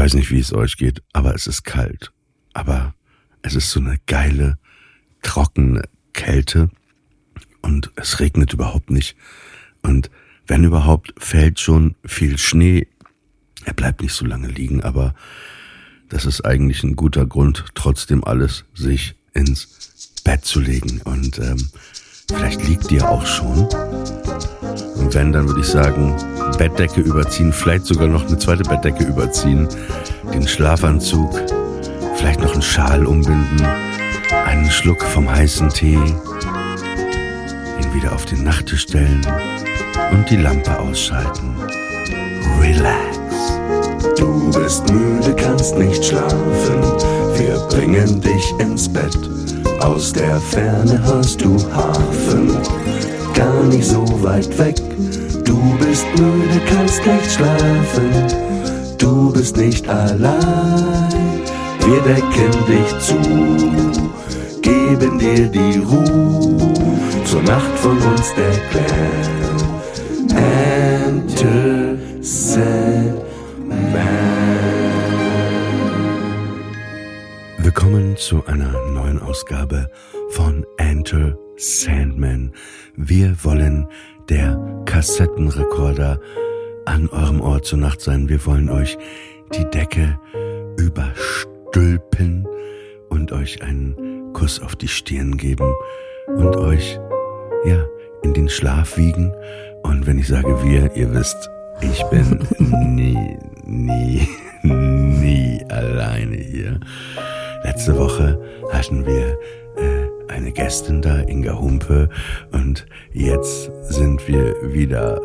weiß nicht, wie es euch geht, aber es ist kalt. Aber es ist so eine geile, trockene Kälte und es regnet überhaupt nicht. Und wenn überhaupt, fällt schon viel Schnee. Er bleibt nicht so lange liegen, aber das ist eigentlich ein guter Grund, trotzdem alles sich ins Bett zu legen. Und ähm, vielleicht liegt ihr auch schon. Und wenn, dann würde ich sagen, Bettdecke überziehen, vielleicht sogar noch eine zweite Bettdecke überziehen, den Schlafanzug, vielleicht noch einen Schal umbinden, einen Schluck vom heißen Tee, ihn wieder auf den Nachttisch stellen und die Lampe ausschalten. Relax. Du bist müde, kannst nicht schlafen. Wir bringen dich ins Bett. Aus der Ferne hörst du Hafen, gar nicht so weit weg. Du bist müde, kannst nicht schlafen. Du bist nicht allein. Wir decken dich zu, geben dir die Ruhe. Zur Nacht von uns der Clan. Enter Willkommen zu einer neuen Ausgabe von Enter Sandman. Wir wollen der Kassettenrekorder an eurem Ohr zur Nacht sein. Wir wollen euch die Decke überstülpen und euch einen Kuss auf die Stirn geben und euch, ja, in den Schlaf wiegen. Und wenn ich sage wir, ihr wisst, ich bin nie, nie, nie alleine hier. Letzte Woche hatten wir äh, eine Gästin da, Inga Humpe, und jetzt sind wir wieder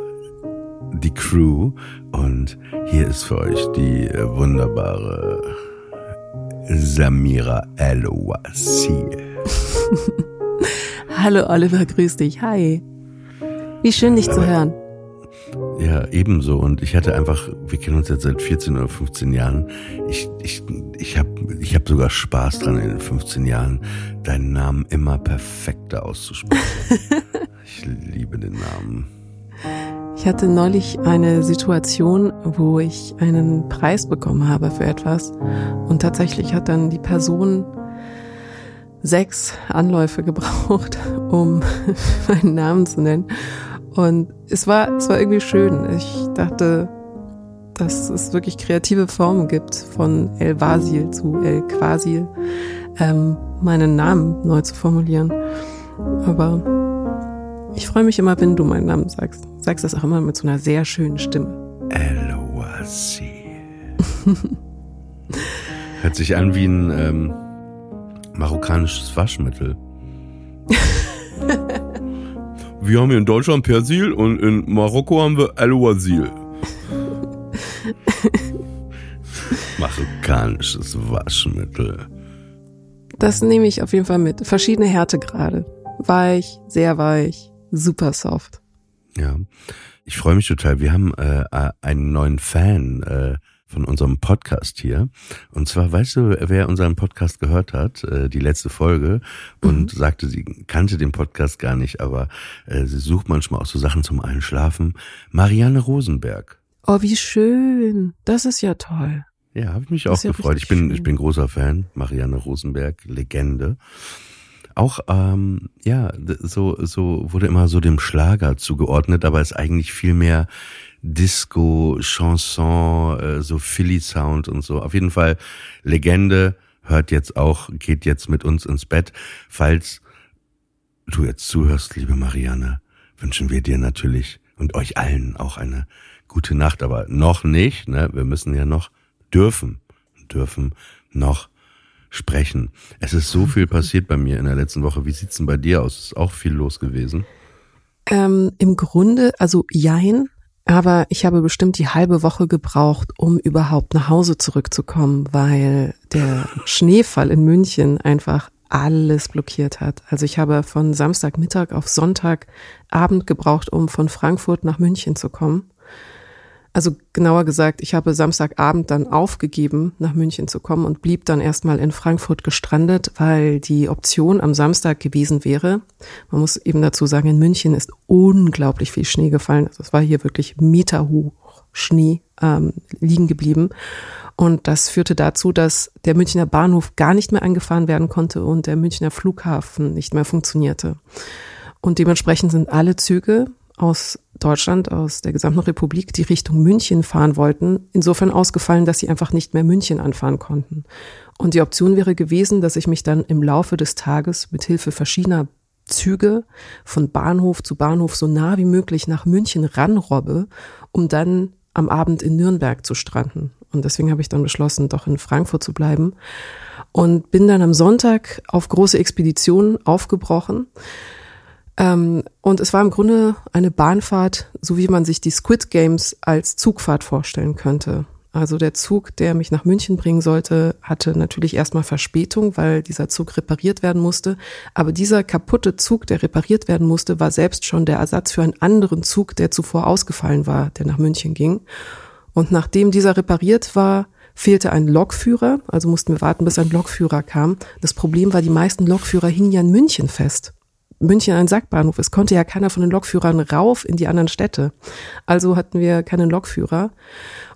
die Crew und hier ist für euch die wunderbare Samira El-Wazir. Hallo Oliver, grüß dich. Hi. Wie schön dich zu hören. Ja, ebenso. Und ich hatte einfach, wir kennen uns jetzt seit 14 oder 15 Jahren. Ich, ich, ich habe ich hab sogar Spaß dran in den 15 Jahren, deinen Namen immer perfekter auszusprechen. ich liebe den Namen. Ich hatte neulich eine Situation, wo ich einen Preis bekommen habe für etwas. Und tatsächlich hat dann die Person sechs Anläufe gebraucht, um meinen Namen zu nennen. Und es war, es war irgendwie schön. Ich dachte, dass es wirklich kreative Formen gibt, von El Vasil zu El Quasil, ähm, meinen Namen neu zu formulieren. Aber ich freue mich immer, wenn du meinen Namen sagst. Sagst das auch immer mit so einer sehr schönen Stimme. El Vasil. Hört sich an wie ein ähm, marokkanisches Waschmittel. Wir haben hier in Deutschland Persil und in Marokko haben wir Al-Wazil. Marokkanisches Waschmittel. Das nehme ich auf jeden Fall mit. Verschiedene Härtegrade. Weich, sehr weich, super soft. Ja, ich freue mich total. Wir haben äh, einen neuen Fan äh, von unserem Podcast hier. Und zwar, weißt du, wer unseren Podcast gehört hat, äh, die letzte Folge, und mhm. sagte, sie kannte den Podcast gar nicht, aber äh, sie sucht manchmal auch so Sachen zum Einschlafen. Marianne Rosenberg. Oh, wie schön. Das ist ja toll. Ja, habe ich mich auch ja gefreut. Ich bin, schön. ich bin großer Fan. Marianne Rosenberg, Legende. Auch, ähm, ja, so, so wurde immer so dem Schlager zugeordnet, aber ist eigentlich viel mehr Disco, Chanson, äh, so Philly Sound und so. Auf jeden Fall Legende, hört jetzt auch, geht jetzt mit uns ins Bett. Falls du jetzt zuhörst, liebe Marianne, wünschen wir dir natürlich und euch allen auch eine gute Nacht, aber noch nicht, ne? Wir müssen ja noch dürfen, dürfen noch sprechen. Es ist so viel passiert bei mir in der letzten Woche. Wie sieht's denn bei dir aus? Ist auch viel los gewesen? Ähm, Im Grunde, also jein, aber ich habe bestimmt die halbe Woche gebraucht, um überhaupt nach Hause zurückzukommen, weil der Schneefall in München einfach alles blockiert hat. Also ich habe von Samstagmittag auf Sonntagabend gebraucht, um von Frankfurt nach München zu kommen. Also genauer gesagt, ich habe Samstagabend dann aufgegeben, nach München zu kommen und blieb dann erstmal in Frankfurt gestrandet, weil die Option am Samstag gewesen wäre. Man muss eben dazu sagen, in München ist unglaublich viel Schnee gefallen. Also es war hier wirklich meterhoch Schnee ähm, liegen geblieben. Und das führte dazu, dass der Münchner Bahnhof gar nicht mehr angefahren werden konnte und der Münchner Flughafen nicht mehr funktionierte. Und dementsprechend sind alle Züge aus Deutschland, aus der gesamten Republik, die Richtung München fahren wollten, insofern ausgefallen, dass sie einfach nicht mehr München anfahren konnten. Und die Option wäre gewesen, dass ich mich dann im Laufe des Tages mit Hilfe verschiedener Züge von Bahnhof zu Bahnhof so nah wie möglich nach München ranrobbe, um dann am Abend in Nürnberg zu stranden. Und deswegen habe ich dann beschlossen, doch in Frankfurt zu bleiben und bin dann am Sonntag auf große Expedition aufgebrochen ähm, und es war im Grunde eine Bahnfahrt, so wie man sich die Squid Games als Zugfahrt vorstellen könnte. Also der Zug, der mich nach München bringen sollte, hatte natürlich erstmal Verspätung, weil dieser Zug repariert werden musste. Aber dieser kaputte Zug, der repariert werden musste, war selbst schon der Ersatz für einen anderen Zug, der zuvor ausgefallen war, der nach München ging. Und nachdem dieser repariert war, fehlte ein Lokführer, also mussten wir warten, bis ein Lokführer kam. Das Problem war, die meisten Lokführer hingen ja in München fest. München ein Sackbahnhof Es konnte ja keiner von den Lokführern rauf in die anderen Städte. Also hatten wir keinen Lokführer.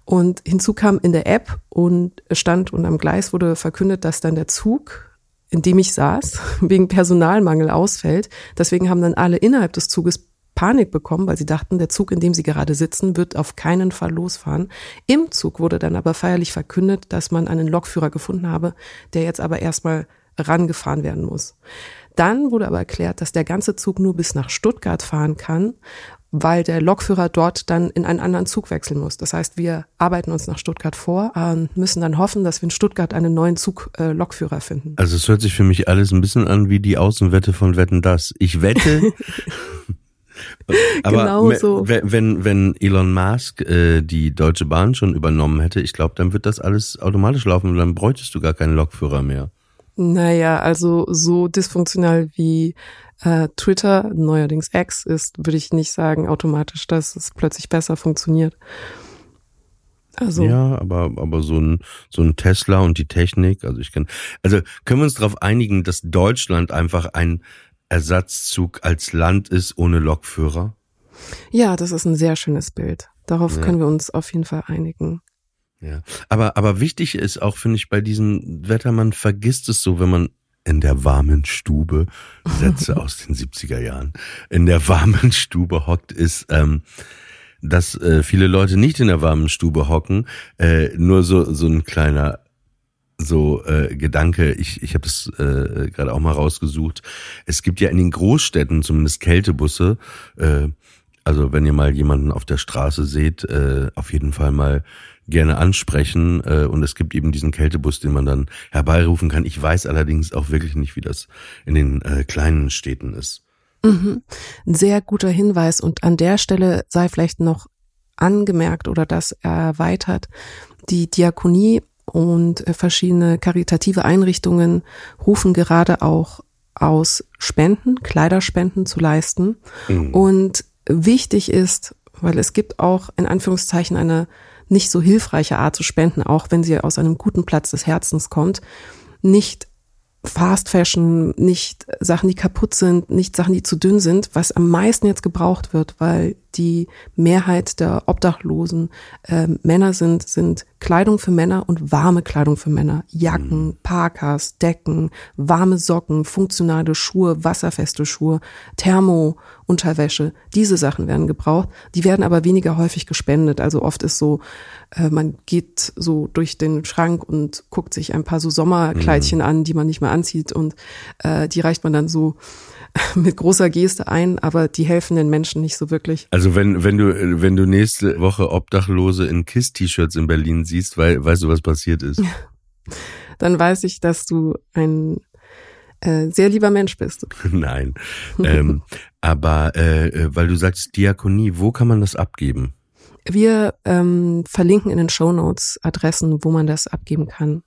Und hinzu kam in der App und stand und am Gleis wurde verkündet, dass dann der Zug, in dem ich saß, wegen Personalmangel ausfällt. Deswegen haben dann alle innerhalb des Zuges Panik bekommen, weil sie dachten, der Zug, in dem sie gerade sitzen, wird auf keinen Fall losfahren. Im Zug wurde dann aber feierlich verkündet, dass man einen Lokführer gefunden habe, der jetzt aber erstmal rangefahren werden muss. Dann wurde aber erklärt, dass der ganze Zug nur bis nach Stuttgart fahren kann, weil der Lokführer dort dann in einen anderen Zug wechseln muss. Das heißt, wir arbeiten uns nach Stuttgart vor und müssen dann hoffen, dass wir in Stuttgart einen neuen Zug äh, Lokführer finden. Also es hört sich für mich alles ein bisschen an wie die Außenwette von Wetten das. Ich wette. Aber genau so. wenn, wenn Elon Musk äh, die Deutsche Bahn schon übernommen hätte, ich glaube, dann wird das alles automatisch laufen und dann bräuchtest du gar keinen Lokführer mehr. Naja, also so dysfunktional wie äh, Twitter, neuerdings X ist, würde ich nicht sagen automatisch, dass es plötzlich besser funktioniert. Also. Ja, aber, aber so ein, so ein Tesla und die Technik, also ich kann, also können wir uns darauf einigen, dass Deutschland einfach ein Ersatzzug als Land ist ohne Lokführer? Ja, das ist ein sehr schönes Bild. Darauf ja. können wir uns auf jeden Fall einigen. Ja, aber, aber wichtig ist auch, finde ich, bei diesem Wetter, man vergisst es so, wenn man in der warmen Stube, Sätze aus den 70er Jahren, in der warmen Stube hockt, ist, ähm, dass äh, viele Leute nicht in der warmen Stube hocken, äh, nur so, so ein kleiner so äh, Gedanke, ich, ich habe das äh, gerade auch mal rausgesucht. Es gibt ja in den Großstädten zumindest Kältebusse. Äh, also wenn ihr mal jemanden auf der Straße seht, äh, auf jeden Fall mal gerne ansprechen. Äh, und es gibt eben diesen Kältebus, den man dann herbeirufen kann. Ich weiß allerdings auch wirklich nicht, wie das in den äh, kleinen Städten ist. Mhm. Ein sehr guter Hinweis. Und an der Stelle sei vielleicht noch angemerkt oder das erweitert. Die Diakonie und äh, verschiedene karitative Einrichtungen rufen gerade auch aus Spenden, Kleiderspenden zu leisten. Mhm. Und wichtig ist, weil es gibt auch in Anführungszeichen eine nicht so hilfreiche Art zu spenden, auch wenn sie aus einem guten Platz des Herzens kommt, nicht Fast Fashion, nicht Sachen, die kaputt sind, nicht Sachen, die zu dünn sind, was am meisten jetzt gebraucht wird, weil die Mehrheit der Obdachlosen äh, Männer sind, sind Kleidung für Männer und warme Kleidung für Männer. Jacken, mhm. Parkas, Decken, warme Socken, funktionale Schuhe, wasserfeste Schuhe, Thermo-Unterwäsche. Diese Sachen werden gebraucht. Die werden aber weniger häufig gespendet. Also oft ist so, äh, man geht so durch den Schrank und guckt sich ein paar so Sommerkleidchen mhm. an, die man nicht mehr anzieht und äh, die reicht man dann so mit großer Geste ein, aber die helfen den Menschen nicht so wirklich. Also wenn, wenn du, wenn du nächste Woche Obdachlose in KISS-T-Shirts in Berlin siehst, weil, weißt du, was passiert ist? Dann weiß ich, dass du ein äh, sehr lieber Mensch bist. Nein. ähm, aber äh, äh, weil du sagst Diakonie, wo kann man das abgeben? Wir ähm, verlinken in den Show Notes Adressen, wo man das abgeben kann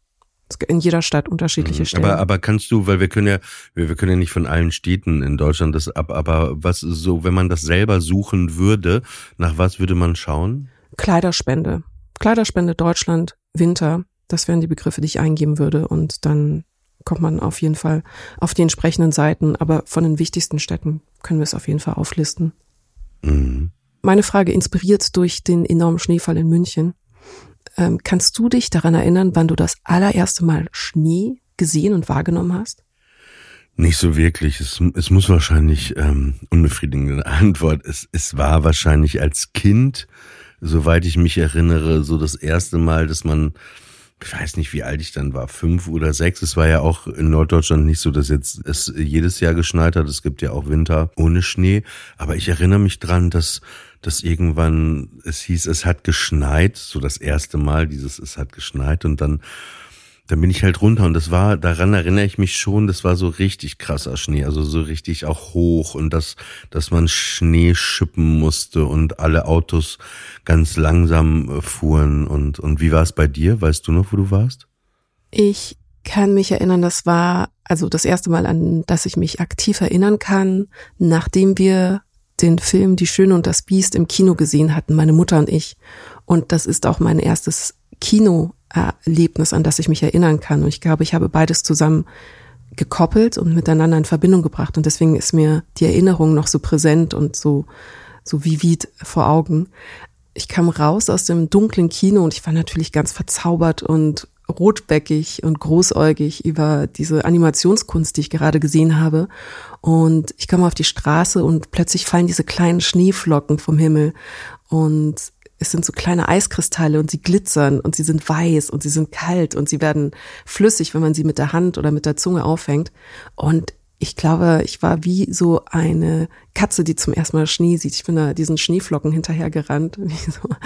in jeder Stadt unterschiedliche mhm. Stellen. Aber, aber kannst du, weil wir können ja, wir, wir können ja nicht von allen Städten in Deutschland das ab, aber was so, wenn man das selber suchen würde, nach was würde man schauen? Kleiderspende. Kleiderspende Deutschland, Winter. Das wären die Begriffe, die ich eingeben würde und dann kommt man auf jeden Fall auf die entsprechenden Seiten, aber von den wichtigsten Städten können wir es auf jeden Fall auflisten. Mhm. Meine Frage inspiriert durch den enormen Schneefall in München ähm, kannst du dich daran erinnern, wann du das allererste Mal Schnee gesehen und wahrgenommen hast? Nicht so wirklich. Es, es muss wahrscheinlich ähm, unbefriedigende Antwort. Es, es war wahrscheinlich als Kind, soweit ich mich erinnere, so das erste Mal, dass man ich weiß nicht, wie alt ich dann war, fünf oder sechs. Es war ja auch in Norddeutschland nicht so, dass jetzt es jedes Jahr geschneit hat. Es gibt ja auch Winter ohne Schnee. Aber ich erinnere mich dran, dass, dass irgendwann es hieß, es hat geschneit. So das erste Mal dieses, es hat geschneit. Und dann dann bin ich halt runter und das war, daran erinnere ich mich schon, das war so richtig krasser Schnee, also so richtig auch hoch und dass, dass man Schnee schippen musste und alle Autos ganz langsam äh, fuhren und, und wie war es bei dir? Weißt du noch, wo du warst? Ich kann mich erinnern, das war also das erste Mal an, dass ich mich aktiv erinnern kann, nachdem wir den Film Die Schöne und das Biest im Kino gesehen hatten, meine Mutter und ich. Und das ist auch mein erstes Kino Erlebnis, an das ich mich erinnern kann. Und ich glaube, ich habe beides zusammen gekoppelt und miteinander in Verbindung gebracht. Und deswegen ist mir die Erinnerung noch so präsent und so, so vivid vor Augen. Ich kam raus aus dem dunklen Kino und ich war natürlich ganz verzaubert und rotbäckig und großäugig über diese Animationskunst, die ich gerade gesehen habe. Und ich komme auf die Straße und plötzlich fallen diese kleinen Schneeflocken vom Himmel. Und es sind so kleine Eiskristalle und sie glitzern und sie sind weiß und sie sind kalt und sie werden flüssig, wenn man sie mit der Hand oder mit der Zunge auffängt. Und ich glaube, ich war wie so eine Katze, die zum ersten Mal Schnee sieht. Ich bin da diesen Schneeflocken hinterhergerannt, wie so eine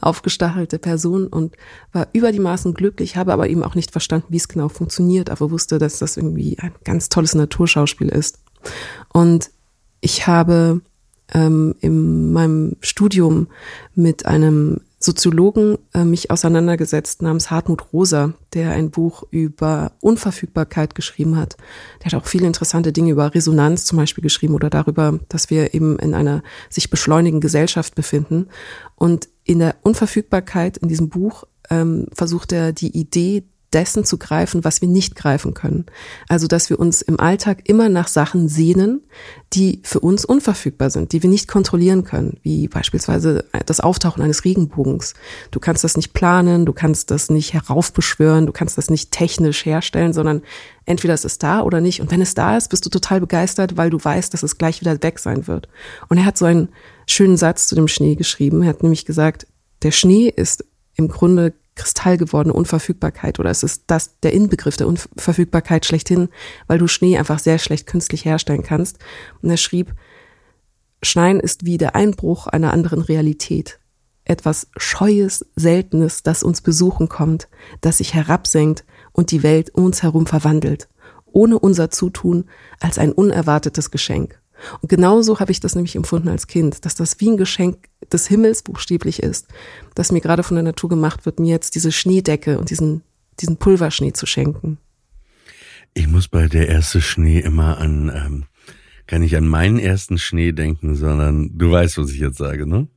aufgestachelte Person und war über die Maßen glücklich, habe aber eben auch nicht verstanden, wie es genau funktioniert, aber wusste, dass das irgendwie ein ganz tolles Naturschauspiel ist. Und ich habe ähm, in meinem Studium mit einem Soziologen äh, mich auseinandergesetzt namens Hartmut Rosa, der ein Buch über Unverfügbarkeit geschrieben hat. Der hat auch viele interessante Dinge über Resonanz zum Beispiel geschrieben oder darüber, dass wir eben in einer sich beschleunigen Gesellschaft befinden. Und in der Unverfügbarkeit in diesem Buch ähm, versucht er die Idee dessen zu greifen, was wir nicht greifen können. Also, dass wir uns im Alltag immer nach Sachen sehnen, die für uns unverfügbar sind, die wir nicht kontrollieren können, wie beispielsweise das Auftauchen eines Regenbogens. Du kannst das nicht planen, du kannst das nicht heraufbeschwören, du kannst das nicht technisch herstellen, sondern entweder es ist da oder nicht. Und wenn es da ist, bist du total begeistert, weil du weißt, dass es gleich wieder weg sein wird. Und er hat so einen schönen Satz zu dem Schnee geschrieben. Er hat nämlich gesagt, der Schnee ist im Grunde Kristall gewordene Unverfügbarkeit oder es ist das der Inbegriff der Unverfügbarkeit schlechthin, weil du Schnee einfach sehr schlecht künstlich herstellen kannst. Und er schrieb, Schneien ist wie der Einbruch einer anderen Realität. Etwas Scheues, Seltenes, das uns besuchen kommt, das sich herabsenkt und die Welt um uns herum verwandelt, ohne unser Zutun als ein unerwartetes Geschenk. Und genauso habe ich das nämlich empfunden als Kind, dass das wie ein Geschenk des Himmels buchstäblich ist, das mir gerade von der Natur gemacht wird, mir jetzt diese Schneedecke und diesen, diesen Pulverschnee zu schenken. Ich muss bei der erste Schnee immer an, ähm, kann ich an meinen ersten Schnee denken, sondern du weißt, was ich jetzt sage, ne?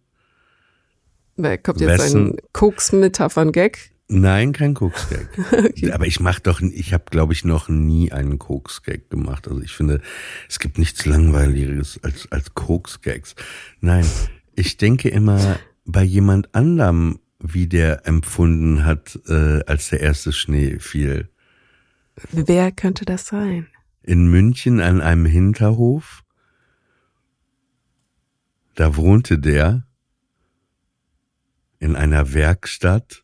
Kommt jetzt Wessen? ein Koks-Metaphern-Gag? Nein, kein Koksgag. okay. Aber ich mache doch, ich habe, glaube ich, noch nie einen Koksgag gemacht. Also ich finde, es gibt nichts langweiligeres als als Koksgags. Nein, ich denke immer bei jemand anderem, wie der empfunden hat, äh, als der erste Schnee fiel. Wer könnte das sein? In München an einem Hinterhof. Da wohnte der in einer Werkstatt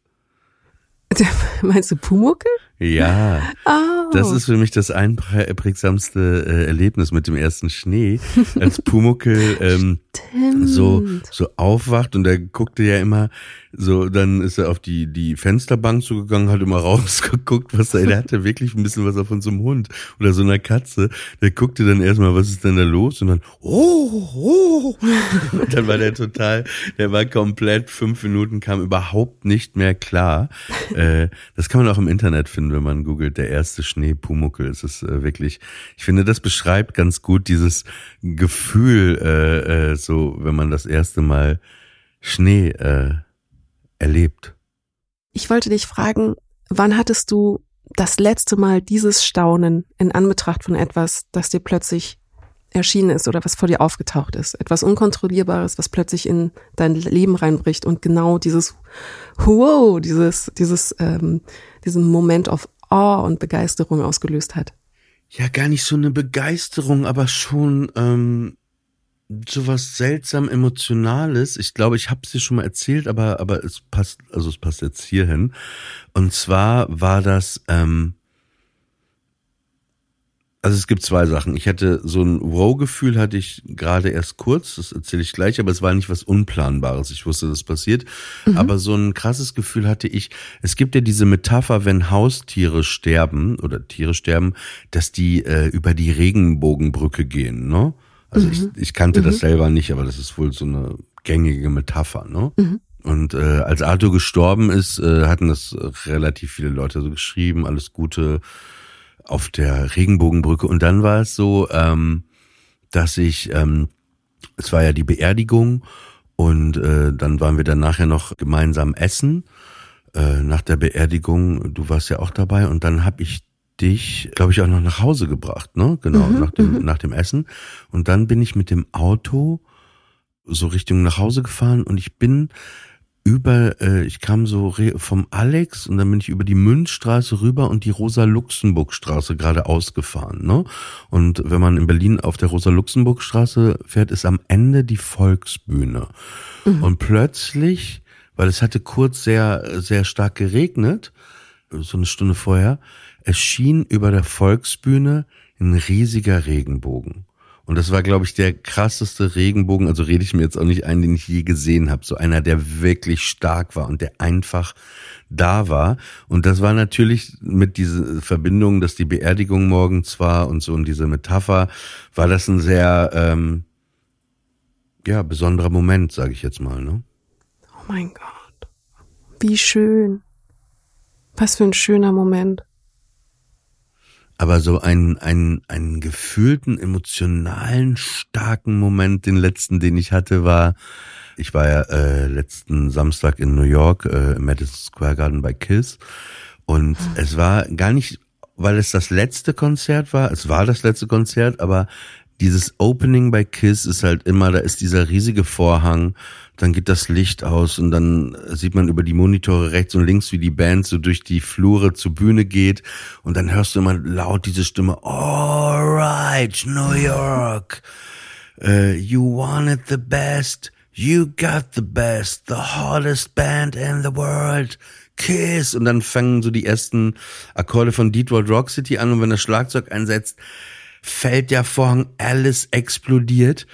Meinst du Pumuckel? Ja, oh. das ist für mich das einprägsamste äh, Erlebnis mit dem ersten Schnee, als Pumuckel ähm, so so aufwacht und er guckte ja immer so, dann ist er auf die die Fensterbank zugegangen, hat immer rausgeguckt, was da, der hatte wirklich ein bisschen was auf unserem Hund oder so einer Katze. Der guckte dann erstmal, was ist denn da los und dann oh oh und dann war der total, der war komplett fünf Minuten kam überhaupt nicht mehr klar. Äh, das kann man auch im Internet finden, wenn man googelt, der erste Schnee Pumuckel. Es ist äh, wirklich, ich finde, das beschreibt ganz gut dieses Gefühl, äh, äh, so, wenn man das erste Mal Schnee äh, erlebt. Ich wollte dich fragen, wann hattest du das letzte Mal dieses Staunen in Anbetracht von etwas, das dir plötzlich erschienen ist oder was vor dir aufgetaucht ist. Etwas Unkontrollierbares, was plötzlich in dein Leben reinbricht und genau dieses Wow, dieses, dieses, ähm, diesen Moment of Awe und Begeisterung ausgelöst hat. Ja, gar nicht so eine Begeisterung, aber schon ähm, sowas seltsam Emotionales. Ich glaube, ich habe es dir schon mal erzählt, aber aber es passt, also es passt jetzt hierhin. Und zwar war das, ähm, also es gibt zwei Sachen. Ich hatte so ein Wow-Gefühl, hatte ich gerade erst kurz, das erzähle ich gleich, aber es war nicht was Unplanbares. Ich wusste, das passiert. Mhm. Aber so ein krasses Gefühl hatte ich. Es gibt ja diese Metapher, wenn Haustiere sterben oder Tiere sterben, dass die äh, über die Regenbogenbrücke gehen, ne? Also mhm. ich, ich kannte mhm. das selber nicht, aber das ist wohl so eine gängige Metapher, ne? Mhm. Und äh, als Arthur gestorben ist, äh, hatten das relativ viele Leute so geschrieben, alles Gute auf der Regenbogenbrücke. Und dann war es so, ähm, dass ich, ähm, es war ja die Beerdigung und äh, dann waren wir dann nachher noch gemeinsam essen äh, nach der Beerdigung. Du warst ja auch dabei und dann habe ich dich, glaube ich, auch noch nach Hause gebracht, ne? Genau, mhm, nach dem mhm. nach dem Essen. Und dann bin ich mit dem Auto so Richtung nach Hause gefahren und ich bin über, äh, ich kam so vom Alex und dann bin ich über die Münzstraße rüber und die Rosa-Luxemburg-Straße gerade ausgefahren. Ne? Und wenn man in Berlin auf der Rosa-Luxemburg-Straße fährt, ist am Ende die Volksbühne. Mhm. Und plötzlich, weil es hatte kurz sehr, sehr stark geregnet, so eine Stunde vorher, erschien über der Volksbühne ein riesiger Regenbogen. Und das war, glaube ich, der krasseste Regenbogen, also rede ich mir jetzt auch nicht ein, den ich je gesehen habe. So einer, der wirklich stark war und der einfach da war. Und das war natürlich mit dieser Verbindung, dass die Beerdigung morgens war und so und diese Metapher, war das ein sehr ähm, ja besonderer Moment, sage ich jetzt mal. Ne? Oh mein Gott, wie schön. Was für ein schöner Moment aber so einen, einen, einen gefühlten, emotionalen, starken Moment, den letzten, den ich hatte, war, ich war ja äh, letzten Samstag in New York, äh, im Madison Square Garden bei Kiss. Und mhm. es war gar nicht, weil es das letzte Konzert war, es war das letzte Konzert, aber dieses Opening bei Kiss ist halt immer, da ist dieser riesige Vorhang, dann geht das Licht aus und dann sieht man über die Monitore rechts und links, wie die Band so durch die Flure zur Bühne geht und dann hörst du immer laut diese Stimme, alright, New York, uh, you wanted the best, you got the best, the hottest band in the world, Kiss. Und dann fangen so die ersten Akkorde von Detroit Rock City an und wenn das Schlagzeug einsetzt, fällt der Vorhang, alles explodiert.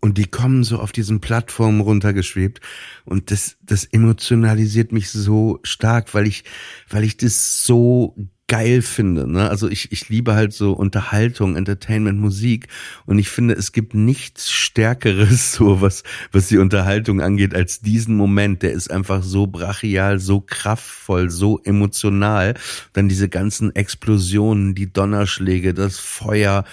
Und die kommen so auf diesen Plattformen runtergeschwebt. Und das das emotionalisiert mich so stark, weil ich weil ich das so geil finde. Ne? Also ich, ich liebe halt so Unterhaltung, Entertainment, Musik und ich finde, es gibt nichts Stärkeres, so was, was die Unterhaltung angeht, als diesen Moment. Der ist einfach so brachial, so kraftvoll, so emotional. Dann diese ganzen Explosionen, die Donnerschläge, das Feuer,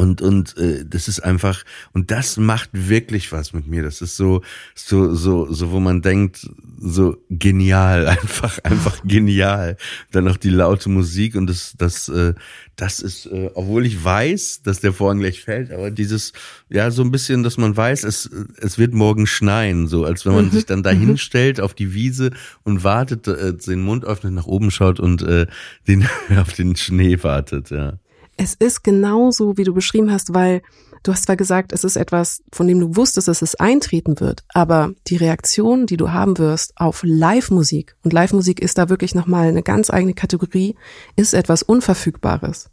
und und äh, das ist einfach und das macht wirklich was mit mir. Das ist so so so so, wo man denkt, so genial, einfach einfach genial. Dann noch die laute Musik und das das äh, das ist, äh, obwohl ich weiß, dass der Vorhang gleich fällt, aber dieses ja so ein bisschen, dass man weiß, es es wird morgen schneien, so als wenn man mhm. sich dann dahin mhm. stellt auf die Wiese und wartet, äh, den Mund öffnet, nach oben schaut und äh, den auf den Schnee wartet, ja. Es ist genauso, wie du beschrieben hast, weil du hast zwar gesagt, es ist etwas, von dem du wusstest, dass es eintreten wird, aber die Reaktion, die du haben wirst auf Live-Musik, und Live-Musik ist da wirklich nochmal eine ganz eigene Kategorie, ist etwas Unverfügbares.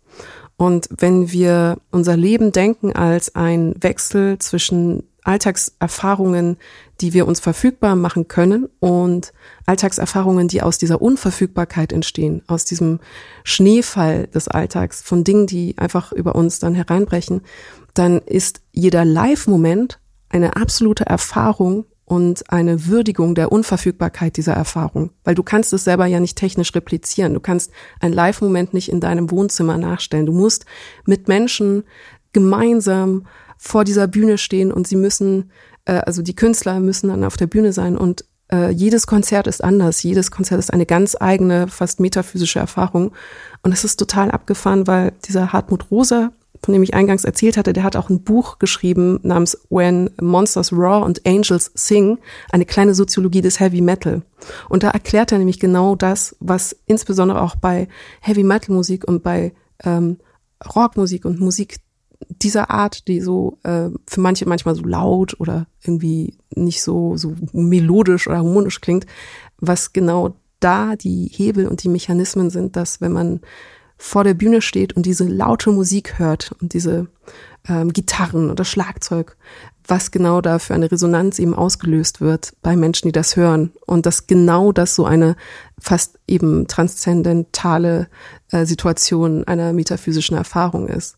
Und wenn wir unser Leben denken als ein Wechsel zwischen Alltagserfahrungen, die wir uns verfügbar machen können und Alltagserfahrungen, die aus dieser Unverfügbarkeit entstehen, aus diesem Schneefall des Alltags, von Dingen, die einfach über uns dann hereinbrechen, dann ist jeder Live-Moment eine absolute Erfahrung und eine Würdigung der Unverfügbarkeit dieser Erfahrung, weil du kannst es selber ja nicht technisch replizieren. Du kannst einen Live-Moment nicht in deinem Wohnzimmer nachstellen. Du musst mit Menschen gemeinsam vor dieser Bühne stehen und sie müssen, äh, also die Künstler müssen dann auf der Bühne sein und äh, jedes Konzert ist anders. Jedes Konzert ist eine ganz eigene, fast metaphysische Erfahrung. Und es ist total abgefahren, weil dieser Hartmut Rosa von dem ich eingangs erzählt hatte, der hat auch ein Buch geschrieben namens When Monsters Roar and Angels Sing, eine kleine Soziologie des Heavy Metal. Und da erklärt er nämlich genau das, was insbesondere auch bei Heavy Metal Musik und bei ähm, Rockmusik und Musik dieser Art, die so äh, für manche manchmal so laut oder irgendwie nicht so so melodisch oder harmonisch klingt, was genau da die Hebel und die Mechanismen sind, dass wenn man vor der Bühne steht und diese laute Musik hört und diese ähm, Gitarren oder Schlagzeug, was genau da für eine Resonanz eben ausgelöst wird bei Menschen, die das hören. Und dass genau das so eine fast eben transzendentale äh, Situation einer metaphysischen Erfahrung ist.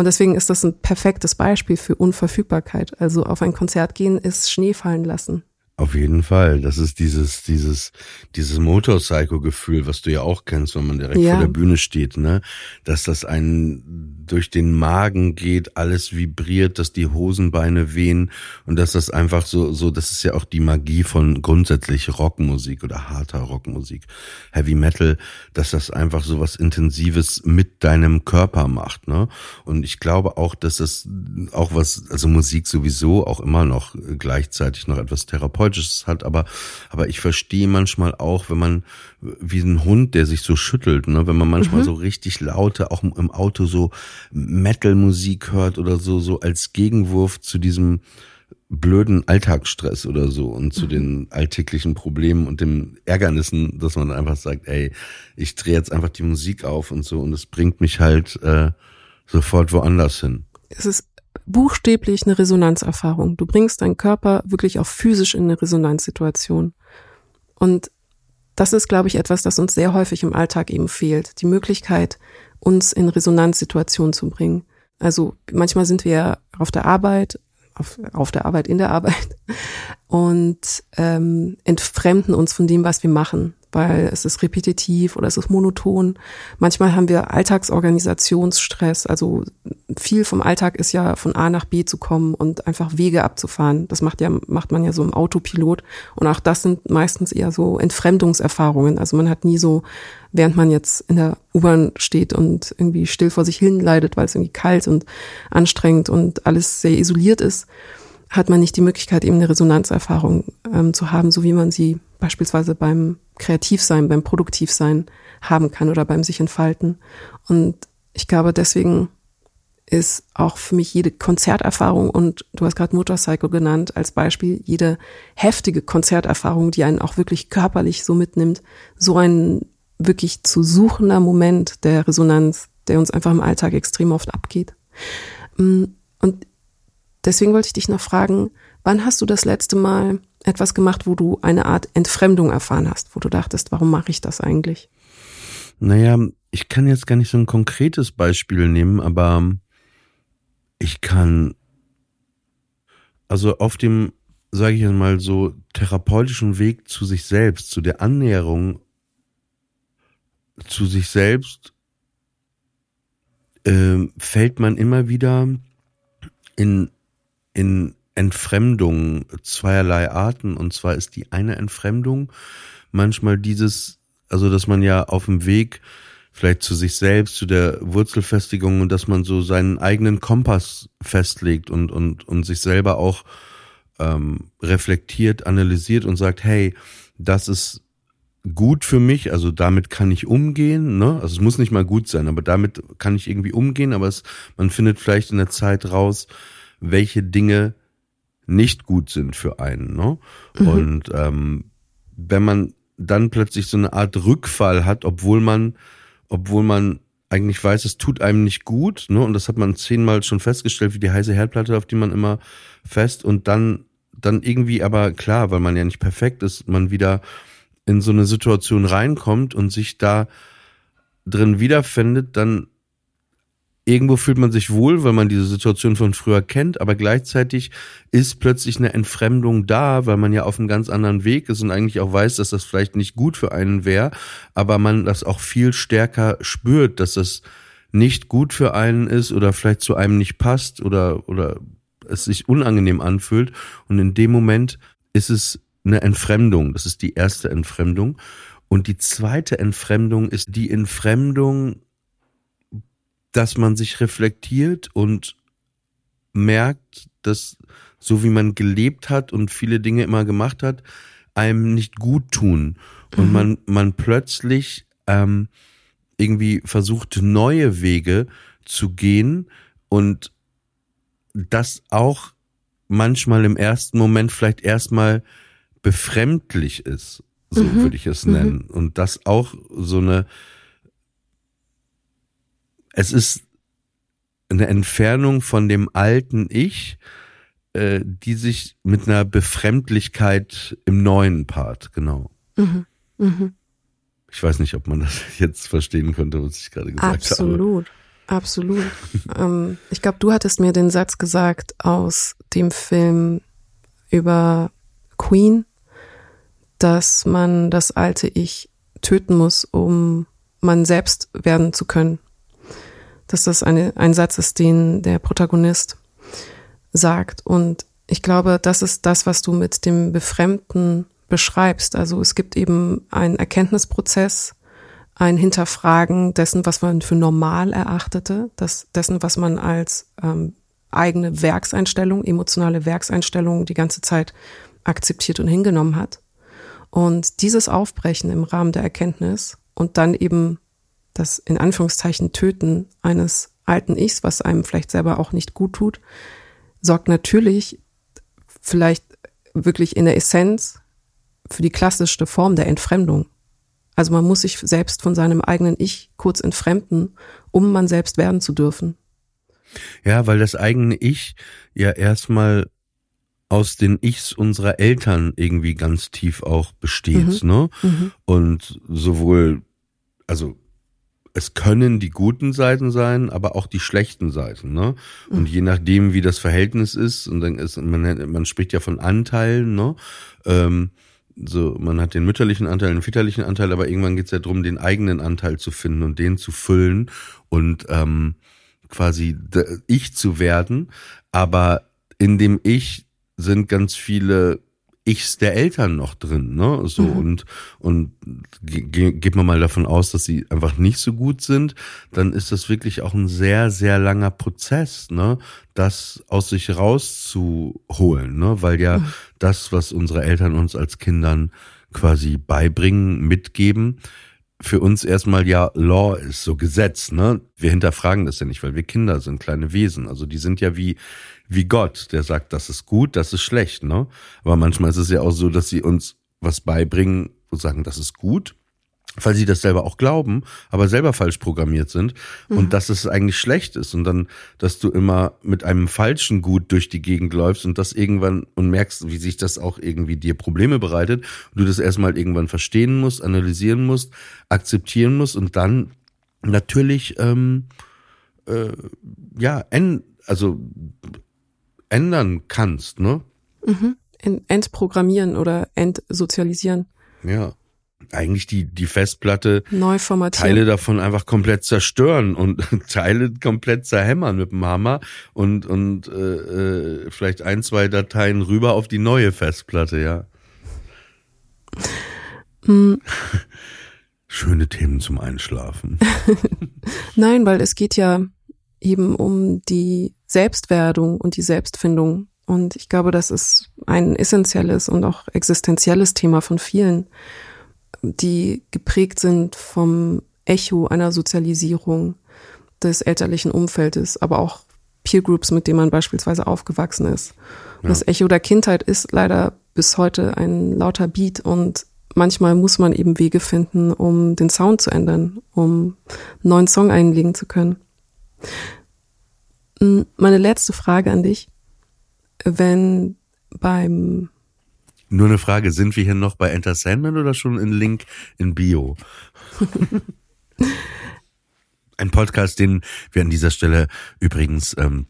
Und deswegen ist das ein perfektes Beispiel für Unverfügbarkeit. Also auf ein Konzert gehen ist Schnee fallen lassen. Auf jeden Fall. Das ist dieses, dieses, dieses Motorcycle-Gefühl, was du ja auch kennst, wenn man direkt ja. vor der Bühne steht, ne? Dass das einen durch den Magen geht, alles vibriert, dass die Hosenbeine wehen und dass das einfach so, so, das ist ja auch die Magie von grundsätzlich Rockmusik oder harter Rockmusik, Heavy Metal, dass das einfach so was Intensives mit deinem Körper macht, ne? Und ich glaube auch, dass das auch was, also Musik sowieso auch immer noch gleichzeitig noch etwas Therapeutisches hat, aber, aber ich verstehe manchmal auch, wenn man wie ein Hund, der sich so schüttelt, ne? wenn man manchmal mhm. so richtig laute, auch im Auto so Metal-Musik hört oder so, so als Gegenwurf zu diesem blöden Alltagsstress oder so und zu mhm. den alltäglichen Problemen und den Ärgernissen, dass man einfach sagt, ey, ich drehe jetzt einfach die Musik auf und so und es bringt mich halt äh, sofort woanders hin. Es ist buchstäblich eine Resonanzerfahrung. Du bringst deinen Körper wirklich auch physisch in eine Resonanzsituation. Und das ist, glaube ich, etwas, das uns sehr häufig im Alltag eben fehlt. Die Möglichkeit, uns in Resonanzsituationen zu bringen. Also manchmal sind wir auf der Arbeit, auf, auf der Arbeit, in der Arbeit und ähm, entfremden uns von dem, was wir machen weil es ist repetitiv oder es ist monoton. Manchmal haben wir Alltagsorganisationsstress. Also viel vom Alltag ist ja von A nach B zu kommen und einfach Wege abzufahren. Das macht ja, macht man ja so im Autopilot. Und auch das sind meistens eher so Entfremdungserfahrungen. Also man hat nie so, während man jetzt in der U-Bahn steht und irgendwie still vor sich hin leidet, weil es irgendwie kalt und anstrengend und alles sehr isoliert ist, hat man nicht die Möglichkeit, eben eine Resonanzerfahrung ähm, zu haben, so wie man sie beispielsweise beim Kreativsein, beim Produktivsein haben kann oder beim sich entfalten. Und ich glaube, deswegen ist auch für mich jede Konzerterfahrung und du hast gerade Motorcycle genannt als Beispiel, jede heftige Konzerterfahrung, die einen auch wirklich körperlich so mitnimmt, so ein wirklich zu suchender Moment der Resonanz, der uns einfach im Alltag extrem oft abgeht. Mm, und deswegen wollte ich dich noch fragen, wann hast du das letzte Mal etwas gemacht, wo du eine Art Entfremdung erfahren hast, wo du dachtest, warum mache ich das eigentlich? Naja, ich kann jetzt gar nicht so ein konkretes Beispiel nehmen, aber ich kann, also auf dem, sage ich mal so, therapeutischen Weg zu sich selbst, zu der Annäherung zu sich selbst, äh, fällt man immer wieder in, in Entfremdung zweierlei Arten. Und zwar ist die eine Entfremdung manchmal dieses, also dass man ja auf dem Weg vielleicht zu sich selbst, zu der Wurzelfestigung und dass man so seinen eigenen Kompass festlegt und, und, und sich selber auch ähm, reflektiert, analysiert und sagt, hey, das ist gut für mich, also damit kann ich umgehen, ne? Also es muss nicht mal gut sein, aber damit kann ich irgendwie umgehen, aber es, man findet vielleicht in der Zeit raus, welche Dinge nicht gut sind für einen. Ne? Mhm. Und ähm, wenn man dann plötzlich so eine Art Rückfall hat, obwohl man, obwohl man eigentlich weiß, es tut einem nicht gut, ne? Und das hat man zehnmal schon festgestellt, wie die heiße Herdplatte, auf die man immer fest und dann, dann irgendwie aber klar, weil man ja nicht perfekt ist, man wieder in so eine Situation reinkommt und sich da drin wiederfindet, dann irgendwo fühlt man sich wohl, weil man diese Situation von früher kennt, aber gleichzeitig ist plötzlich eine Entfremdung da, weil man ja auf einem ganz anderen Weg ist und eigentlich auch weiß, dass das vielleicht nicht gut für einen wäre, aber man das auch viel stärker spürt, dass das nicht gut für einen ist oder vielleicht zu einem nicht passt oder, oder es sich unangenehm anfühlt. Und in dem Moment ist es eine Entfremdung. Das ist die erste Entfremdung. Und die zweite Entfremdung ist die Entfremdung dass man sich reflektiert und merkt, dass so wie man gelebt hat und viele Dinge immer gemacht hat, einem nicht gut tun. Und mhm. man, man plötzlich ähm, irgendwie versucht, neue Wege zu gehen und das auch manchmal im ersten Moment vielleicht erstmal befremdlich ist, so mhm. würde ich es nennen. Mhm. Und das auch so eine, es ist eine Entfernung von dem alten Ich, äh, die sich mit einer Befremdlichkeit im neuen Part, genau. Mhm. Mhm. Ich weiß nicht, ob man das jetzt verstehen konnte, was ich gerade gesagt Absolut. habe. Absolut. ähm, ich glaube, du hattest mir den Satz gesagt aus dem Film über Queen, dass man das alte Ich töten muss, um man selbst werden zu können. Dass das eine, ein Satz ist, den der Protagonist sagt. Und ich glaube, das ist das, was du mit dem Befremden beschreibst. Also es gibt eben einen Erkenntnisprozess, ein Hinterfragen dessen, was man für normal erachtete, das, dessen, was man als ähm, eigene Werkseinstellung, emotionale Werkseinstellung die ganze Zeit akzeptiert und hingenommen hat. Und dieses Aufbrechen im Rahmen der Erkenntnis und dann eben das in Anführungszeichen Töten eines alten Ichs, was einem vielleicht selber auch nicht gut tut, sorgt natürlich vielleicht wirklich in der Essenz für die klassischste Form der Entfremdung. Also man muss sich selbst von seinem eigenen Ich kurz entfremden, um man selbst werden zu dürfen. Ja, weil das eigene Ich ja erstmal aus den Ichs unserer Eltern irgendwie ganz tief auch besteht, mhm. ne? Mhm. Und sowohl, also es können die guten Seiten sein, aber auch die schlechten Seiten, ne? Und je nachdem, wie das Verhältnis ist, und dann ist, man, man spricht ja von Anteilen, ne? Ähm, so, man hat den mütterlichen Anteil, den väterlichen Anteil, aber irgendwann geht's ja darum, den eigenen Anteil zu finden und den zu füllen und ähm, quasi ich zu werden. Aber in dem Ich sind ganz viele Ichs der Eltern noch drin, ne? So mhm. und und ge geht man mal davon aus, dass sie einfach nicht so gut sind, dann ist das wirklich auch ein sehr sehr langer Prozess, ne? Das aus sich rauszuholen, ne? Weil ja mhm. das, was unsere Eltern uns als Kindern quasi beibringen, mitgeben, für uns erstmal ja Law ist, so Gesetz, ne? Wir hinterfragen das ja nicht, weil wir Kinder sind, kleine Wesen. Also die sind ja wie, wie Gott, der sagt, das ist gut, das ist schlecht, ne? Aber manchmal ist es ja auch so, dass sie uns was beibringen und sagen, das ist gut weil sie das selber auch glauben, aber selber falsch programmiert sind mhm. und dass es eigentlich schlecht ist und dann, dass du immer mit einem falschen Gut durch die Gegend läufst und das irgendwann und merkst, wie sich das auch irgendwie dir Probleme bereitet und du das erstmal irgendwann verstehen musst, analysieren musst, akzeptieren musst und dann natürlich ähm, äh, ja en, also ändern kannst, ne? Mhm. Entprogrammieren oder entsozialisieren. Ja eigentlich die, die Festplatte neu formatieren. Teile davon einfach komplett zerstören und Teile komplett zerhämmern mit dem Hammer und, und äh, äh, vielleicht ein, zwei Dateien rüber auf die neue Festplatte, ja. Hm. Schöne Themen zum Einschlafen. Nein, weil es geht ja eben um die Selbstwerdung und die Selbstfindung. Und ich glaube, das ist ein essentielles und auch existenzielles Thema von vielen die geprägt sind vom Echo einer Sozialisierung des elterlichen Umfeldes, aber auch Peer Groups, mit denen man beispielsweise aufgewachsen ist. Ja. Das Echo der Kindheit ist leider bis heute ein lauter Beat und manchmal muss man eben Wege finden, um den Sound zu ändern, um einen neuen Song einlegen zu können. Hm, meine letzte Frage an dich. Wenn beim nur eine Frage, sind wir hier noch bei Enter Sandman oder schon in Link in Bio? Ein Podcast, den wir an dieser Stelle übrigens ähm,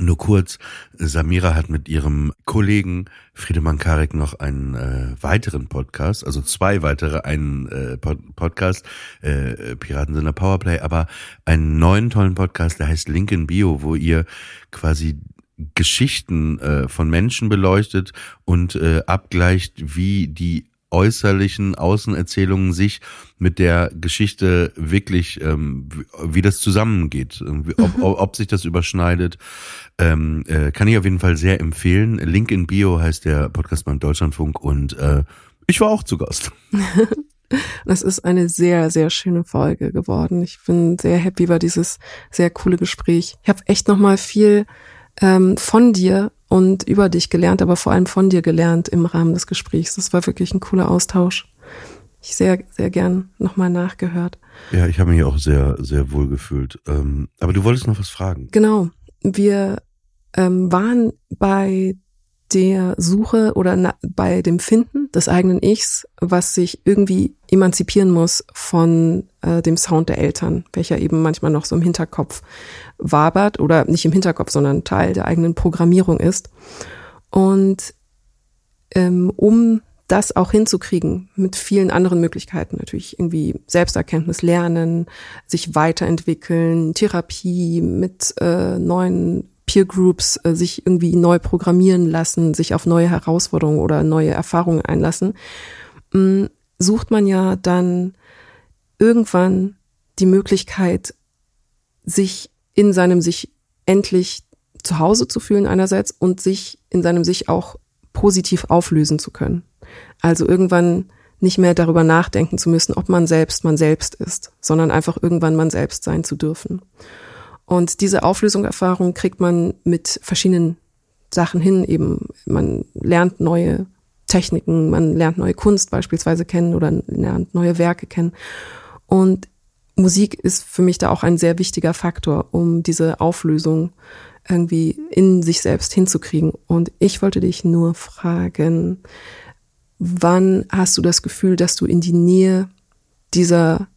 nur kurz, Samira hat mit ihrem Kollegen Friedemann Karek noch einen äh, weiteren Podcast, also zwei weitere, einen äh, Pod Podcast, äh, Piraten sind der Powerplay, aber einen neuen tollen Podcast, der heißt Link in Bio, wo ihr quasi Geschichten äh, von Menschen beleuchtet und äh, abgleicht, wie die äußerlichen Außenerzählungen sich mit der Geschichte wirklich, ähm, wie, das zusammengeht, ob, ob, ob sich das überschneidet. Ähm, äh, kann ich auf jeden Fall sehr empfehlen. Link in Bio heißt der Podcast beim Deutschlandfunk und äh, ich war auch zu Gast. Das ist eine sehr, sehr schöne Folge geworden. Ich bin sehr happy über dieses sehr coole Gespräch. Ich habe echt nochmal viel ähm, von dir und über dich gelernt, aber vor allem von dir gelernt im Rahmen des Gesprächs. Das war wirklich ein cooler Austausch. Ich sehr, sehr gern nochmal nachgehört. Ja, ich habe mich auch sehr, sehr wohl gefühlt. Ähm, aber du wolltest noch was fragen. Genau. Wir ähm, waren bei der Suche oder na, bei dem Finden des eigenen Ichs, was sich irgendwie emanzipieren muss von äh, dem Sound der Eltern, welcher eben manchmal noch so im Hinterkopf wabert oder nicht im Hinterkopf, sondern Teil der eigenen Programmierung ist. Und ähm, um das auch hinzukriegen mit vielen anderen Möglichkeiten, natürlich irgendwie Selbsterkenntnis lernen, sich weiterentwickeln, Therapie mit äh, neuen Peer Groups äh, sich irgendwie neu programmieren lassen, sich auf neue Herausforderungen oder neue Erfahrungen einlassen, mh, mm, sucht man ja dann irgendwann die Möglichkeit, sich in seinem sich endlich zu Hause zu fühlen einerseits und sich in seinem sich auch positiv auflösen zu können. Also irgendwann nicht mehr darüber nachdenken zu müssen, ob man selbst man selbst ist, sondern einfach irgendwann man selbst sein zu dürfen. Und diese Auflösungserfahrung kriegt man mit verschiedenen Sachen hin. Eben, man lernt neue Techniken, man lernt neue Kunst beispielsweise kennen oder lernt neue Werke kennen. Und Musik ist für mich da auch ein sehr wichtiger Faktor, um diese Auflösung irgendwie in sich selbst hinzukriegen. Und ich wollte dich nur fragen, wann hast du das Gefühl, dass du in die Nähe dieser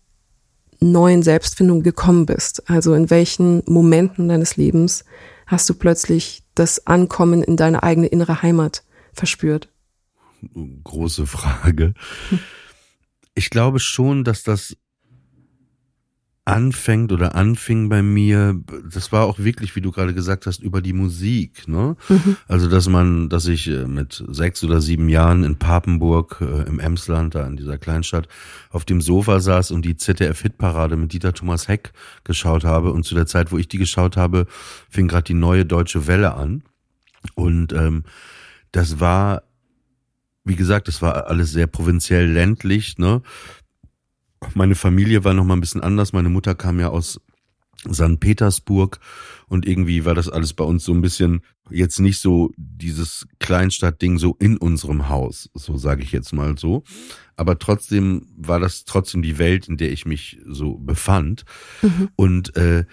neuen Selbstfindung gekommen bist? Also in welchen Momenten deines Lebens hast du plötzlich das Ankommen in deine eigene innere Heimat verspürt? Große Frage. Ich glaube schon, dass das anfängt oder anfing bei mir, das war auch wirklich, wie du gerade gesagt hast, über die Musik, ne? Mhm. Also, dass man, dass ich äh, mit sechs oder sieben Jahren in Papenburg äh, im Emsland, da in dieser Kleinstadt, auf dem Sofa saß und die ZDF-Hitparade mit Dieter Thomas Heck geschaut habe. Und zu der Zeit, wo ich die geschaut habe, fing gerade die neue deutsche Welle an. Und ähm, das war, wie gesagt, das war alles sehr provinziell ländlich, ne? Meine Familie war noch mal ein bisschen anders. Meine Mutter kam ja aus St. Petersburg und irgendwie war das alles bei uns so ein bisschen jetzt nicht so dieses Kleinstadtding so in unserem Haus, so sage ich jetzt mal so. Aber trotzdem war das trotzdem die Welt, in der ich mich so befand. Mhm. Und äh,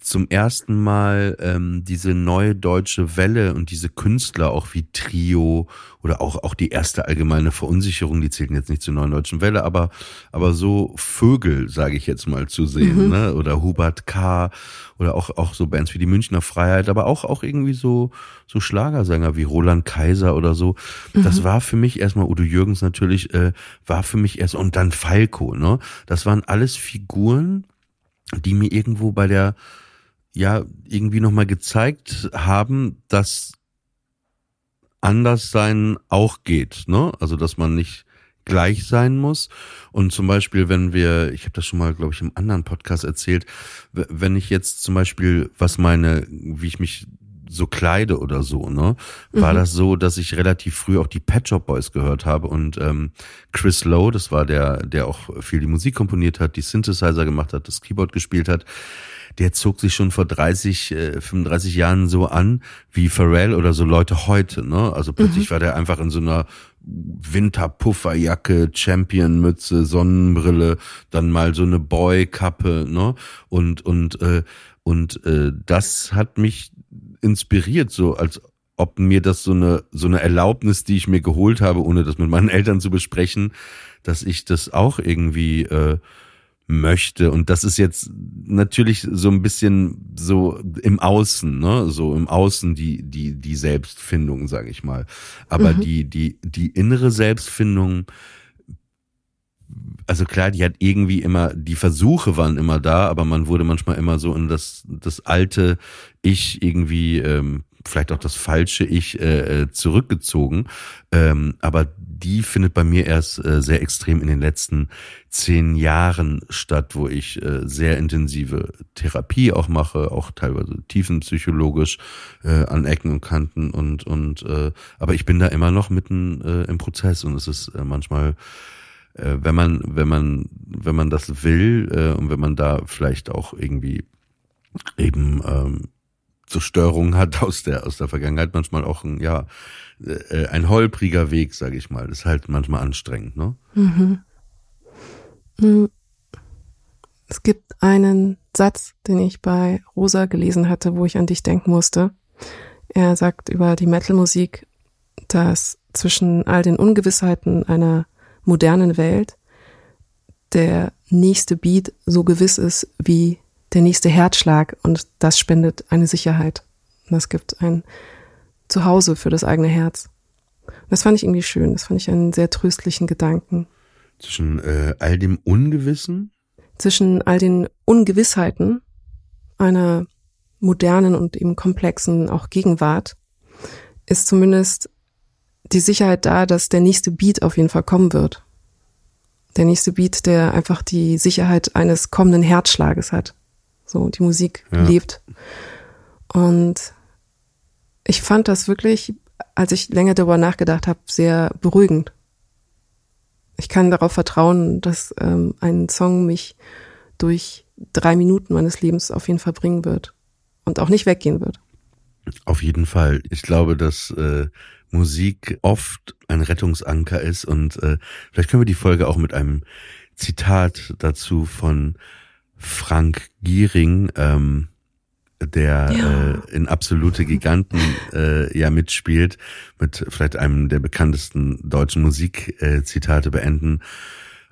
zum ersten Mal ähm, diese neue deutsche Welle und diese Künstler, auch wie Trio oder auch, auch die erste allgemeine Verunsicherung, die zählten jetzt nicht zur neuen deutschen Welle, aber, aber so Vögel, sage ich jetzt mal, zu sehen, mhm. ne? oder Hubert K. oder auch, auch so Bands wie die Münchner Freiheit, aber auch, auch irgendwie so, so Schlagersänger wie Roland Kaiser oder so. Mhm. Das war für mich erstmal, Udo Jürgens natürlich, äh, war für mich erst, und dann Falco, ne? Das waren alles Figuren, die mir irgendwo bei der, ja, irgendwie nochmal gezeigt haben, dass Anderssein auch geht, ne? Also, dass man nicht gleich sein muss. Und zum Beispiel, wenn wir, ich habe das schon mal, glaube ich, im anderen Podcast erzählt, wenn ich jetzt zum Beispiel, was meine, wie ich mich so kleide oder so, ne, war mhm. das so, dass ich relativ früh auch die Pet Shop Boys gehört habe und ähm, Chris Lowe, das war der, der auch viel die Musik komponiert hat, die Synthesizer gemacht hat, das Keyboard gespielt hat, der zog sich schon vor 30, äh, 35 Jahren so an wie Pharrell oder so Leute heute, ne? Also plötzlich mhm. war der einfach in so einer Winterpufferjacke, Championmütze, Sonnenbrille, dann mal so eine Boy-Kappe, ne? Und und äh, und äh, das hat mich inspiriert, so als ob mir das so eine so eine Erlaubnis, die ich mir geholt habe, ohne das mit meinen Eltern zu besprechen, dass ich das auch irgendwie äh, möchte. Und das ist jetzt natürlich so ein bisschen so im Außen, ne, so im Außen die die die Selbstfindung, sage ich mal. Aber mhm. die die die innere Selbstfindung also klar, die hat irgendwie immer, die Versuche waren immer da, aber man wurde manchmal immer so in das, das alte Ich irgendwie ähm, vielleicht auch das falsche Ich äh, äh, zurückgezogen. Ähm, aber die findet bei mir erst äh, sehr extrem in den letzten zehn Jahren statt, wo ich äh, sehr intensive Therapie auch mache, auch teilweise tiefenpsychologisch äh, an Ecken und Kanten und und äh, aber ich bin da immer noch mitten äh, im Prozess und es ist äh, manchmal äh, wenn man wenn man wenn man das will äh, und wenn man da vielleicht auch irgendwie eben ähm, so Störungen hat aus der aus der Vergangenheit manchmal auch ein ja äh, ein holpriger Weg, sage ich mal. Das ist halt manchmal anstrengend, ne? Mhm. mhm. Es gibt einen Satz, den ich bei Rosa gelesen hatte, wo ich an dich denken musste. Er sagt über die Metalmusik, dass zwischen all den Ungewissheiten einer modernen Welt der nächste Beat so gewiss ist wie der nächste Herzschlag und das spendet eine Sicherheit. Und das gibt ein Zuhause für das eigene Herz. Das fand ich irgendwie schön. Das fand ich einen sehr tröstlichen Gedanken. Zwischen äh, all dem Ungewissen? Zwischen all den Ungewissheiten einer modernen und eben komplexen auch Gegenwart ist zumindest die Sicherheit da, dass der nächste Beat auf jeden Fall kommen wird. Der nächste Beat, der einfach die Sicherheit eines kommenden Herzschlages hat. So, die Musik ja. lebt. Und ich fand das wirklich, als ich länger darüber nachgedacht habe, sehr beruhigend. Ich kann darauf vertrauen, dass ähm, ein Song mich durch drei Minuten meines Lebens auf jeden Fall bringen wird und auch nicht weggehen wird. Auf jeden Fall. Ich glaube, dass äh, Musik oft ein Rettungsanker ist und äh, vielleicht können wir die Folge auch mit einem Zitat dazu von Frank Giering, ähm, der ja. äh, in absolute Giganten äh, ja mitspielt, mit vielleicht einem der bekanntesten deutschen Musikzitate äh, beenden,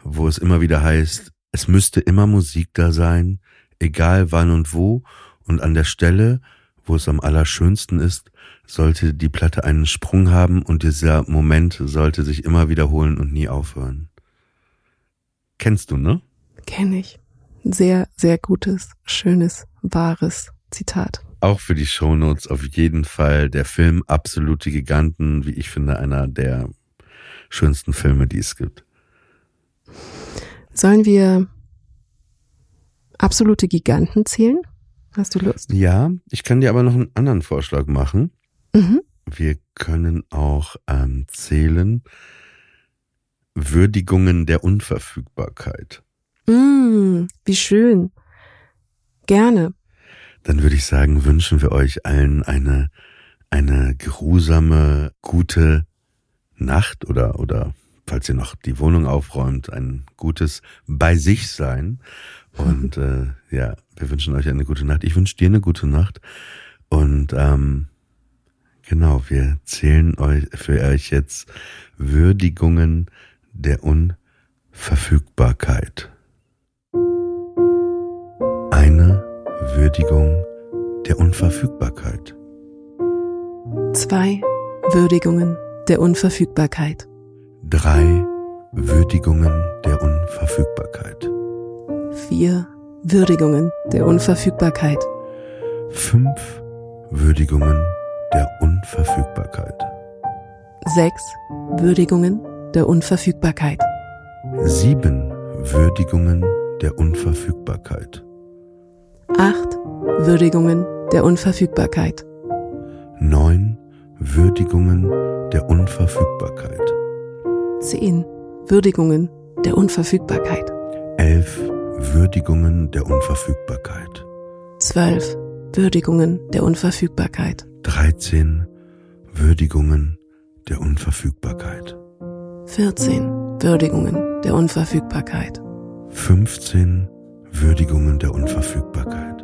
wo es immer wieder heißt, es müsste immer Musik da sein, egal wann und wo, und an der Stelle, wo es am allerschönsten ist, sollte die Platte einen Sprung haben und dieser Moment sollte sich immer wiederholen und nie aufhören. Kennst du, ne? Kenn ich sehr, sehr gutes, schönes, wahres Zitat. Auch für die Shownotes auf jeden Fall der Film Absolute Giganten, wie ich finde, einer der schönsten Filme, die es gibt. Sollen wir absolute Giganten zählen? Hast du Lust? Ja, ich kann dir aber noch einen anderen Vorschlag machen. Mhm. Wir können auch ähm, zählen Würdigungen der Unverfügbarkeit. Mm, wie schön. Gerne. Dann würde ich sagen, wünschen wir euch allen eine, eine geruhsame, gute Nacht oder, oder falls ihr noch die Wohnung aufräumt, ein gutes bei sich sein. Und äh, ja, wir wünschen euch eine gute Nacht. Ich wünsche dir eine gute Nacht. Und ähm, genau, wir zählen euch für euch jetzt Würdigungen der Unverfügbarkeit. Eine Würdigung der Unverfügbarkeit. Zwei Würdigungen der Unverfügbarkeit. Drei Würdigungen der Unverfügbarkeit. Vier Würdigungen der Unverfügbarkeit. Fünf Würdigungen der Unverfügbarkeit. Sechs Würdigungen der Unverfügbarkeit. Sieben Würdigungen der Unverfügbarkeit. Acht Würdigungen der Unverfügbarkeit. Neun Würdigungen der Unverfügbarkeit. Zehn Würdigungen der Unverfügbarkeit. Elf Würdigungen der Unverfügbarkeit. Zwölf Würdigungen der Unverfügbarkeit. Dreizehn Würdigungen der Unverfügbarkeit. Vierzehn Würdigungen der Unverfügbarkeit. 15 Würdigungen der Unverfügbarkeit.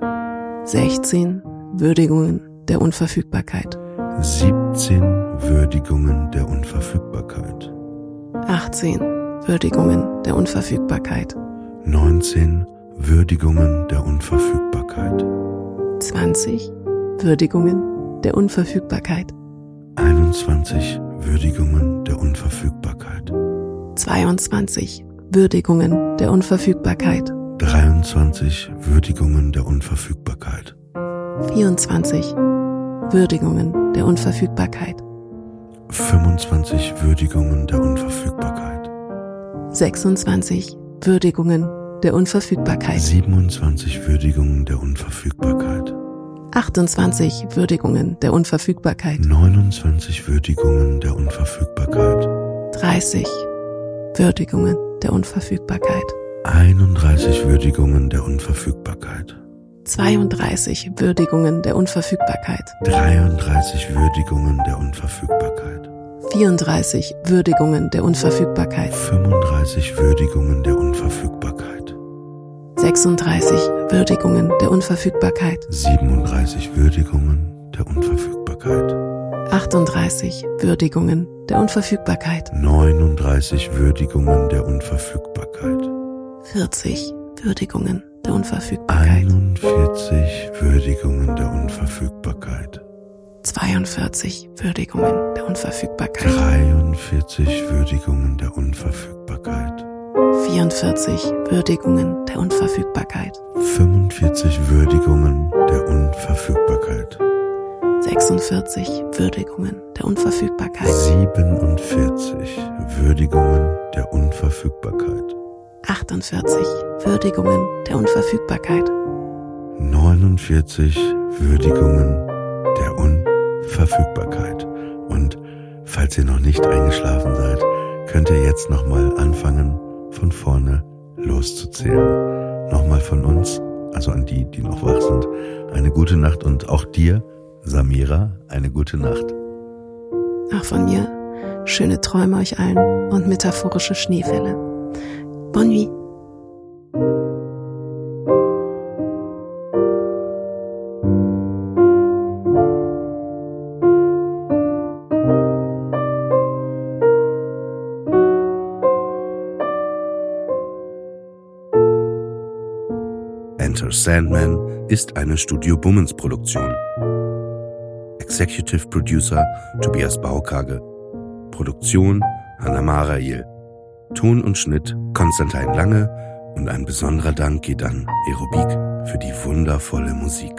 16 Würdigungen der Unverfügbarkeit. 17 Würdigungen der Unverfügbarkeit. 18 Würdigungen der Unverfügbarkeit. 19 Würdigungen der Unverfügbarkeit. 20 Würdigungen der Unverfügbarkeit. 21 Würdigungen der Unverfügbarkeit. 22 Würdigungen der Unverfügbarkeit. 23 Würdigungen der Unverfügbarkeit. 24 Würdigungen der Unverfügbarkeit. 25 Würdigungen der Unverfügbarkeit. 26 Würdigungen der Unverfügbarkeit. 27 Würdigungen der Unverfügbarkeit. 28 Würdigungen der Unverfügbarkeit. 29 Würdigungen der Unverfügbarkeit. 30 Würdigungen der Unverfügbarkeit. 31 Würdigungen der Unverfügbarkeit. 32 Würdigungen der Unverfügbarkeit. 33 Würdigungen der Unverfügbarkeit. 34 Würdigungen der Unverfügbarkeit. 35 Würdigungen der Unverfügbarkeit. 36 Würdigungen der Unverfügbarkeit. 37 Würdigungen der Unverfügbarkeit. 38 Würdigungen der Unverfügbarkeit. 39 Würdigungen der Unverfügbarkeit. 40 Würdigungen der Unverfügbarkeit. 41 Würdigungen der Unverfügbarkeit. 42 Würdigungen der Unverfügbarkeit. 43 Würdigungen der Unverfügbarkeit. 44 Würdigungen der Unverfügbarkeit. 45 Würdigungen der Unverfügbarkeit. 46 Würdigungen der Unverfügbarkeit. 47 Würdigungen der Unverfügbarkeit. 48 Würdigungen der Unverfügbarkeit. 49 Würdigungen der Unverfügbarkeit. Und falls ihr noch nicht eingeschlafen seid, könnt ihr jetzt nochmal anfangen, von vorne loszuzählen. Nochmal von uns, also an die, die noch wach sind, eine gute Nacht und auch dir, Samira, eine gute Nacht. Auch von mir schöne Träume euch allen und metaphorische Schneefälle. Bonne nuit. Sandman ist eine Studio Bummens Produktion. Executive Producer Tobias Baukage. Produktion Hanna Marail. Ton und Schnitt Konstantin Lange und ein besonderer Dank geht an Aerobik für die wundervolle Musik.